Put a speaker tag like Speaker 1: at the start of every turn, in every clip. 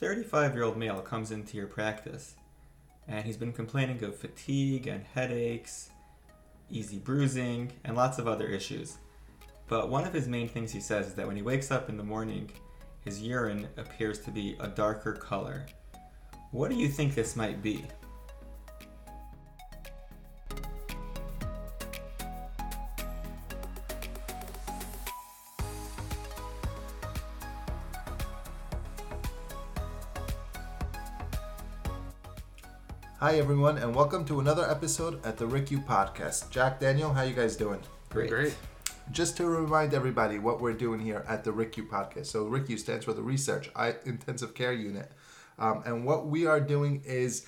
Speaker 1: 35 year old male comes into your practice and he's been complaining of fatigue and headaches, easy bruising, and lots of other issues. But one of his main things he says is that when he wakes up in the morning, his urine appears to be a darker color. What do you think this might be?
Speaker 2: Hi everyone, and welcome to another episode at the RICU Podcast. Jack, Daniel, how you guys doing?
Speaker 1: Great.
Speaker 3: Great.
Speaker 2: Just to remind everybody what we're doing here at the RICU podcast. So RICU stands for the Research I Intensive Care Unit, um, and what we are doing is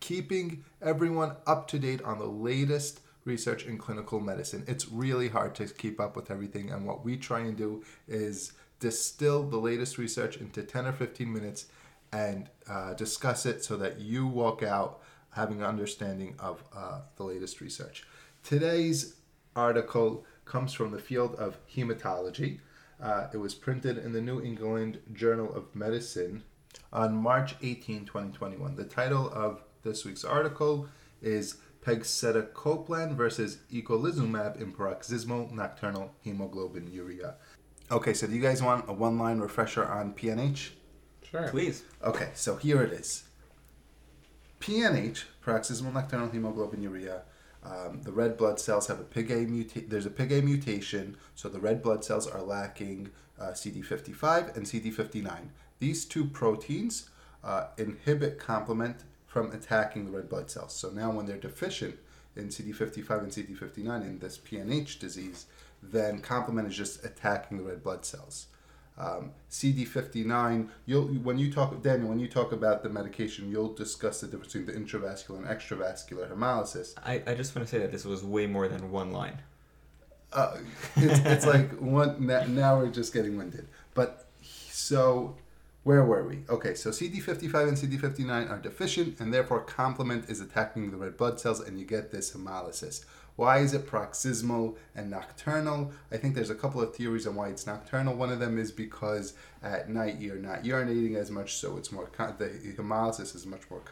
Speaker 2: keeping everyone up to date on the latest research in clinical medicine. It's really hard to keep up with everything, and what we try and do is distill the latest research into 10 or 15 minutes and uh, discuss it so that you walk out having an understanding of uh, the latest research. Today's article comes from the field of hematology. Uh, it was printed in the New England Journal of Medicine on March 18, 2021. The title of this week's article is Pegcetacoplan versus Eculizumab in paroxysmal nocturnal hemoglobinuria. Okay, so do you guys want a one line refresher on PNH?
Speaker 3: Sure.
Speaker 1: Please.
Speaker 2: Okay, so here it is. PNH, paroxysmal nocturnal hemoglobinuria. Um, the red blood cells have a PIGA mutation. There's a PIGA mutation, so the red blood cells are lacking uh, CD55 and CD59. These two proteins uh, inhibit complement from attacking the red blood cells. So now, when they're deficient in CD55 and CD59 in this PNH disease, then complement is just attacking the red blood cells. Um, CD59, you'll when you talk Daniel, when you talk about the medication, you'll discuss the difference between the intravascular and extravascular hemolysis.
Speaker 1: I, I just want to say that this was way more than one line.
Speaker 2: Uh, it's, it's like one now, now we're just getting winded. But so where were we? Okay, so CD55 and CD59 are deficient, and therefore complement is attacking the red blood cells, and you get this hemolysis. Why is it paroxysmal and nocturnal? I think there's a couple of theories on why it's nocturnal. One of them is because at night you're not urinating as much, so it's more con- the hemolysis is much more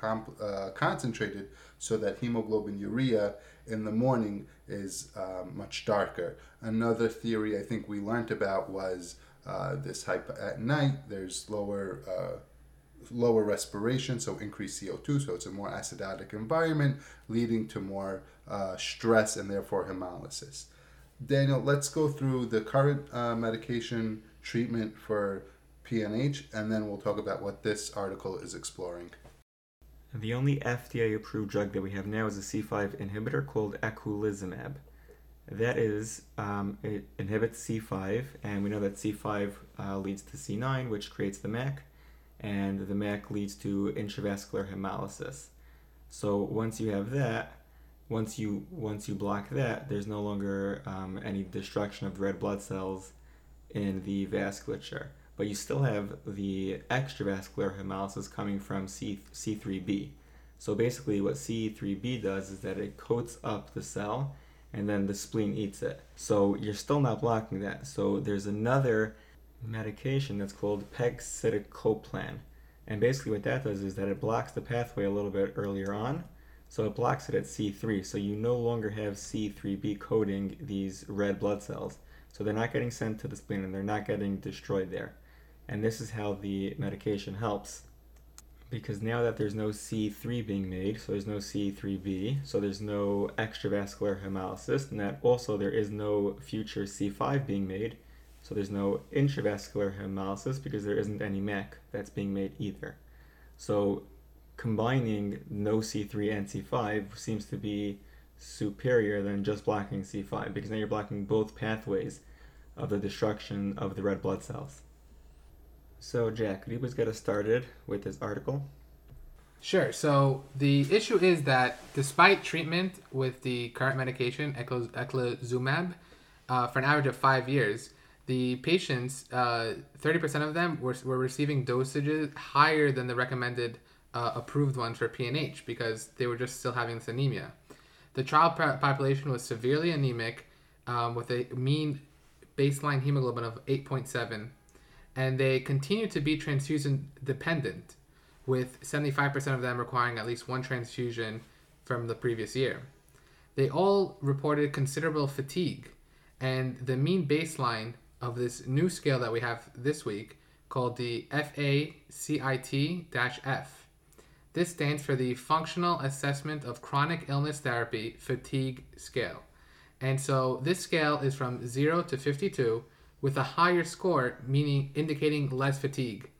Speaker 2: uh, concentrated, so that hemoglobinuria in the morning is um, much darker. Another theory I think we learned about was uh, this hype at night. There's lower. Lower respiration, so increased CO2, so it's a more acidotic environment, leading to more uh, stress and therefore hemolysis. Daniel, let's go through the current uh, medication treatment for PNH, and then we'll talk about what this article is exploring.
Speaker 1: The only FDA approved drug that we have now is a C5 inhibitor called eculizumab. That is, um, it inhibits C5, and we know that C5 uh, leads to C9, which creates the MAC, and the MAC leads to intravascular hemolysis. So once you have that, once you once you block that, there's no longer um, any destruction of red blood cells in the vasculature, but you still have the extravascular hemolysis coming from C C3b. So basically, what C3b does is that it coats up the cell, and then the spleen eats it. So you're still not blocking that. So there's another medication that's called pegcetacoplan. And basically what that does is that it blocks the pathway a little bit earlier on. So it blocks it at C3. So you no longer have C3b coating these red blood cells. So they're not getting sent to the spleen and they're not getting destroyed there. And this is how the medication helps. Because now that there's no C3 being made, so there's no C3b, so there's no extravascular hemolysis, and that also there is no future C5 being made, so there's no intravascular hemolysis because there isn't any MAC that's being made either. So combining no C3 and C5 seems to be superior than just blocking C5 because now you're blocking both pathways of the destruction of the red blood cells. So Jack, could you please get us started with this article?
Speaker 3: Sure. So the issue is that despite treatment with the current medication, eclo- eculizumab, uh, for an average of five years, the patients, uh, 30% of them were, were receiving dosages higher than the recommended uh, approved ones for PNH because they were just still having this anemia. The trial po- population was severely anemic um, with a mean baseline hemoglobin of 8.7, and they continued to be transfusion dependent. with 75% of them requiring at least one transfusion from the previous year. They all reported considerable fatigue, and the mean baseline of this new scale that we have this week, called the FACIT F. This stands for the Functional Assessment of Chronic Illness Therapy Fatigue Scale. And so this scale is from 0 to 52 with a higher score meaning indicating less fatigue.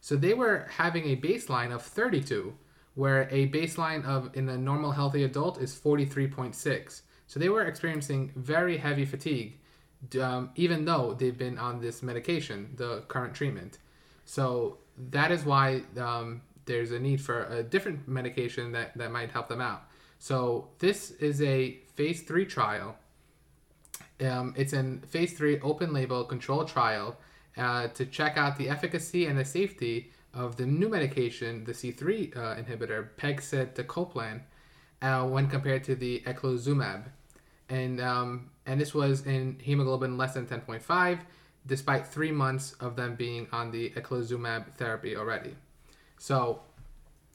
Speaker 3: So they were having a baseline of 32 where a baseline of in a normal healthy adult is 43.6. So they were experiencing very heavy fatigue um, even though they've been on this medication, the current treatment. So that is why um, there's a need for a different medication that, that might help them out. So this is a phase three trial. Um, it's in phase three open label control trial uh, to check out the efficacy and the safety of the new medication, the C3 uh, inhibitor, pegcetacoplan, uh, when compared to the eculizumab. And, um, and this was in hemoglobin less than 10.5, despite three months of them being on the eculizumab therapy already. So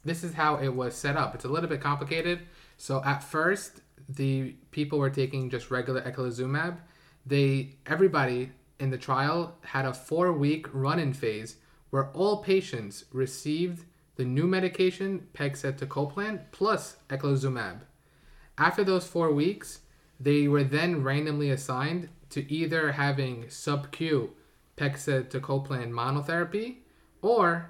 Speaker 3: this is how it was set up. It's a little bit complicated. So at first, the people were taking just regular eculizumab. They everybody in the trial had a four-week run-in phase where all patients received the new medication pegcetacoplan plus eculizumab. After those four weeks, they were then randomly assigned to either having sub-Q pegcetacoplan monotherapy or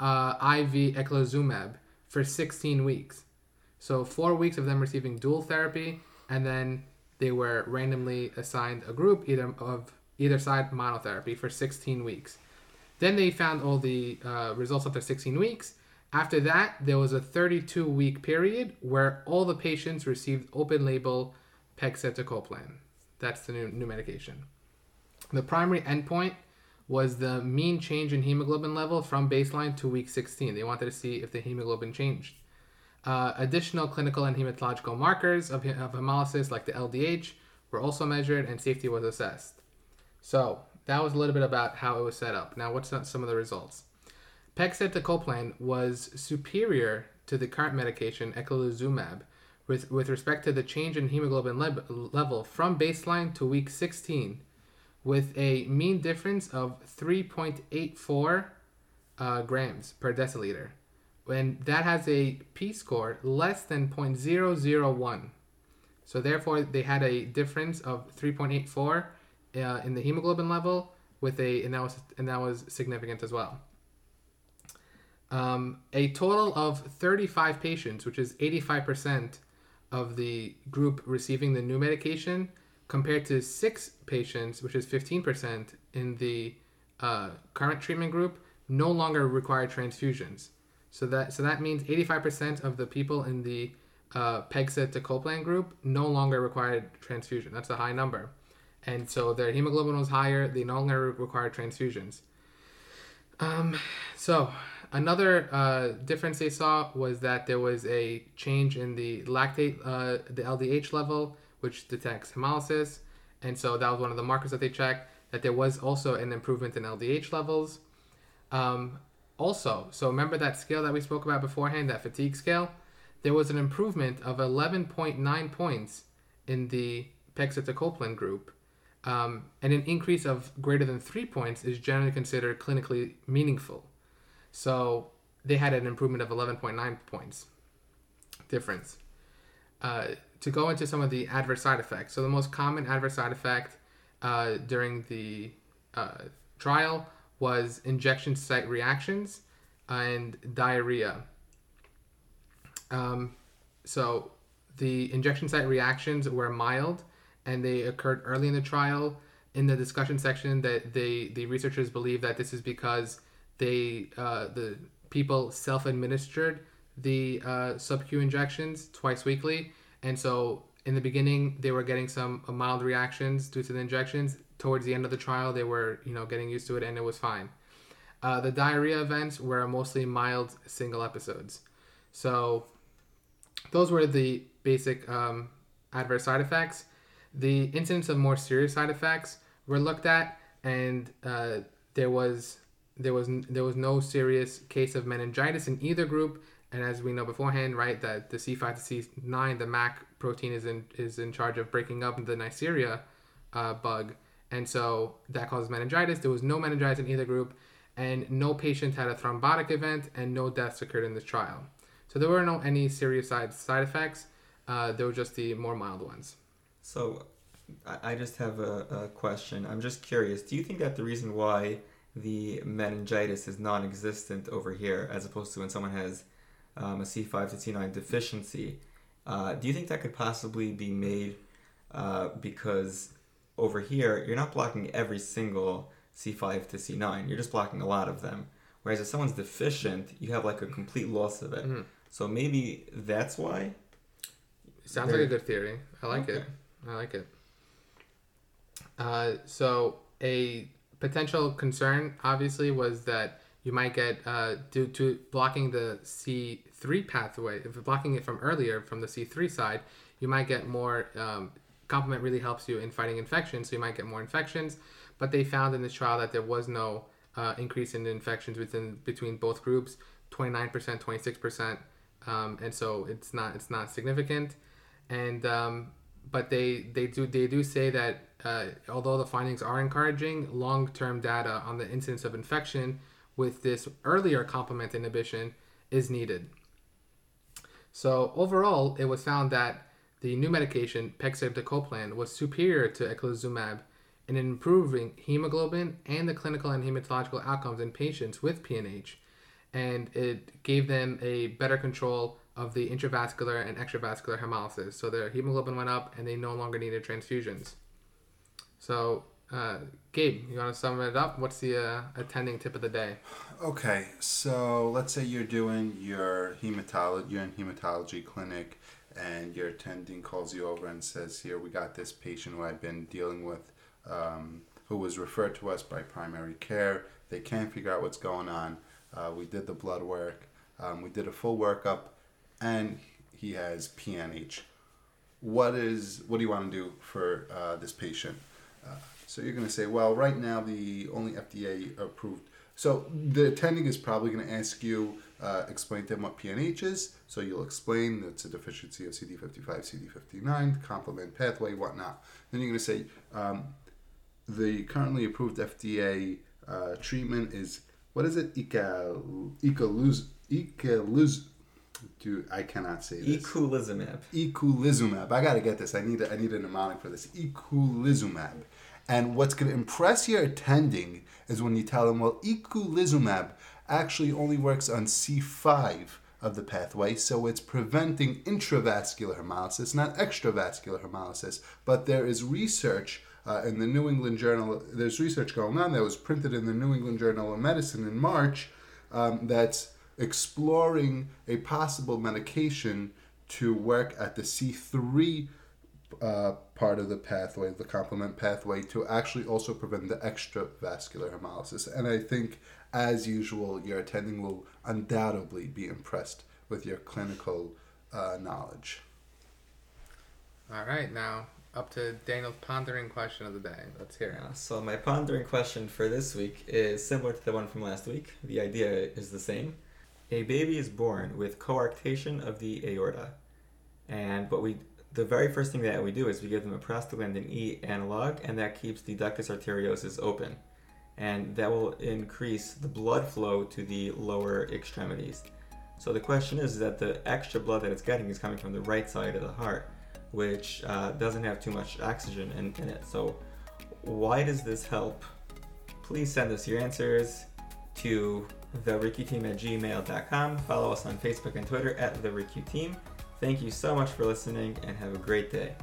Speaker 3: uh, IV eculizumab for 16 weeks. So four weeks of them receiving dual therapy, and then they were randomly assigned a group either of either side monotherapy for 16 weeks. Then they found all the uh, results after 16 weeks. After that, there was a 32 week period where all the patients received open label pegcetacoplan. That's the new, new medication. The primary endpoint was the mean change in hemoglobin level from baseline to week 16. They wanted to see if the hemoglobin changed. Uh, additional clinical and hematological markers of, of hemolysis, like the LDH, were also measured and safety was assessed. So, that was a little bit about how it was set up. Now, what's some of the results? Pegcetacoplan was superior to the current medication, eculizumab, with, with respect to the change in hemoglobin le- level from baseline to week 16 with a mean difference of 3.84 uh, grams per deciliter. When that has a p score less than 0.001. So therefore, they had a difference of 3.84 uh, in the hemoglobin level with a and that was and that was significant as well. Um, a total of 35 patients, which is 85% of the group receiving the new medication, compared to six patients, which is 15% in the uh, current treatment group, no longer require transfusions. So that so that means 85% of the people in the uh, pegcetacoplan group no longer required transfusion. That's a high number, and so their hemoglobin was higher. They no longer required transfusions. Um, so another uh, difference they saw was that there was a change in the lactate, uh, the LDH level, which detects hemolysis. And so that was one of the markers that they checked, that there was also an improvement in LDH levels. Um, also, so remember that scale that we spoke about beforehand, that fatigue scale? There was an improvement of 11.9 points in the pegcetacoplan group. Um, and an increase of greater than three points is generally considered clinically meaningful. So they had an improvement of 11.9 points difference. Uh, to go into some of the adverse side effects. So the most common adverse side effect uh, during the uh, trial was injection site reactions and diarrhea. Um, so the injection site reactions were mild and they occurred early in the trial. In the discussion section, that they the researchers believe that this is because they uh, the people self-administered the uh, sub-Q injections twice weekly, and so in the beginning they were getting some uh, mild reactions due to the injections. Towards the end of the trial, they were you know getting used to it, and it was fine. Uh, the diarrhea events were mostly mild single episodes. So those were the basic um, adverse side effects. The incidence of more serious side effects were looked at, and uh, there was there was there was no serious case of meningitis in either group. And as we know beforehand, right, that the C5 to C9, the MAC protein is in is in charge of breaking up the Neisseria uh, bug, and so that causes meningitis. There was no meningitis in either group, and no patient had a thrombotic event, and no deaths occurred in this trial. So there were no any serious side side effects. Uh, there were just the more mild ones.
Speaker 1: So, I just have a, a question. I'm just curious. Do you think that the reason why the meningitis is non-existent over here, as opposed to when someone has um, a C5 to C9 deficiency, uh, do you think that could possibly be made uh, because over here you're not blocking every single C5 to C9, you're just blocking a lot of them. Whereas if someone's deficient, you have like a complete loss of it.
Speaker 3: Mhm.
Speaker 1: So maybe that's why.
Speaker 3: Sounds
Speaker 1: Very-
Speaker 3: like a good theory. I like it. I like it. Uh, so a potential concern, obviously, was that you might get uh, due to blocking the C three pathway. If blocking it from earlier from the C three side, you might get more. Um, complement really helps you in fighting infections, so you might get more infections. But they found in this trial that there was no uh, increase in infections within between both groups, twenty nine percent, twenty six percent, um, and so it's not it's not significant. And um, but they they do they do say that uh, although the findings are encouraging, long term data on the incidence of infection with this earlier complement inhibition is needed. So overall, it was found that the new medication pegcetacoplan was superior to eculizumab in improving hemoglobin and the clinical and hematological outcomes in patients with PNH, and it gave them a better control of the intravascular and extravascular hemolysis. So their hemoglobin went up, and they no longer needed transfusions. So, uh, Gabe, you want to sum it up? What's the uh, attending tip of the day?
Speaker 2: Okay, so let's say you're doing your hematology, you're in hematology clinic, and your attending calls you over and says, "Here, we got this patient who I've been dealing with, um, who was referred to us by primary care. They can't figure out what's going on. Uh, we did the blood work, um, we did a full workup, and he has PNH. What is what do you want to do for uh, this patient?" Uh, so you're going to say, well, right now the only FDA approved. So the attending is probably going to ask you, uh, explain to them what PNH is. So you'll explain it's a deficiency of CD55, CD59, complement pathway, whatnot. Then you're going to say, um, the currently approved FDA uh, treatment is what is it? Ecoluz. Dude, I cannot say this.
Speaker 1: Eculizumab.
Speaker 2: Eculizumab. I gotta get this. I need a, I need a mnemonic for this. Eculizumab. And what's gonna impress your attending is when you tell them, well, eculizumab actually only works on C5 of the pathway, so it's preventing intravascular hemolysis, not extravascular hemolysis. But there is research uh, in the New England Journal. There's research going on that was printed in the New England Journal of Medicine in March um, that's exploring a possible medication to work at the C3 uh, part of the pathway, the complement pathway, to actually also prevent the extravascular hemolysis. And I think, as usual, your attending will undoubtedly be impressed with your clinical uh, knowledge.
Speaker 3: All right, now up to Daniel's pondering question of the day. Let's hear it.
Speaker 1: So my pondering question for this week is similar to the one from last week. The idea is the same. A baby is born with coarctation of the aorta, and what we the very first thing that we do is we give them a prostaglandin E analog, and that keeps the ductus arteriosus open, and that will increase the blood flow to the lower extremities. So the question is that the extra blood that it's getting is coming from the right side of the heart, which uh, doesn't have too much oxygen in, in it. So why does this help? Please send us your answers to the team at gmail.com. Follow us on Facebook and Twitter at the Team. Thank you so much for listening and have a great day.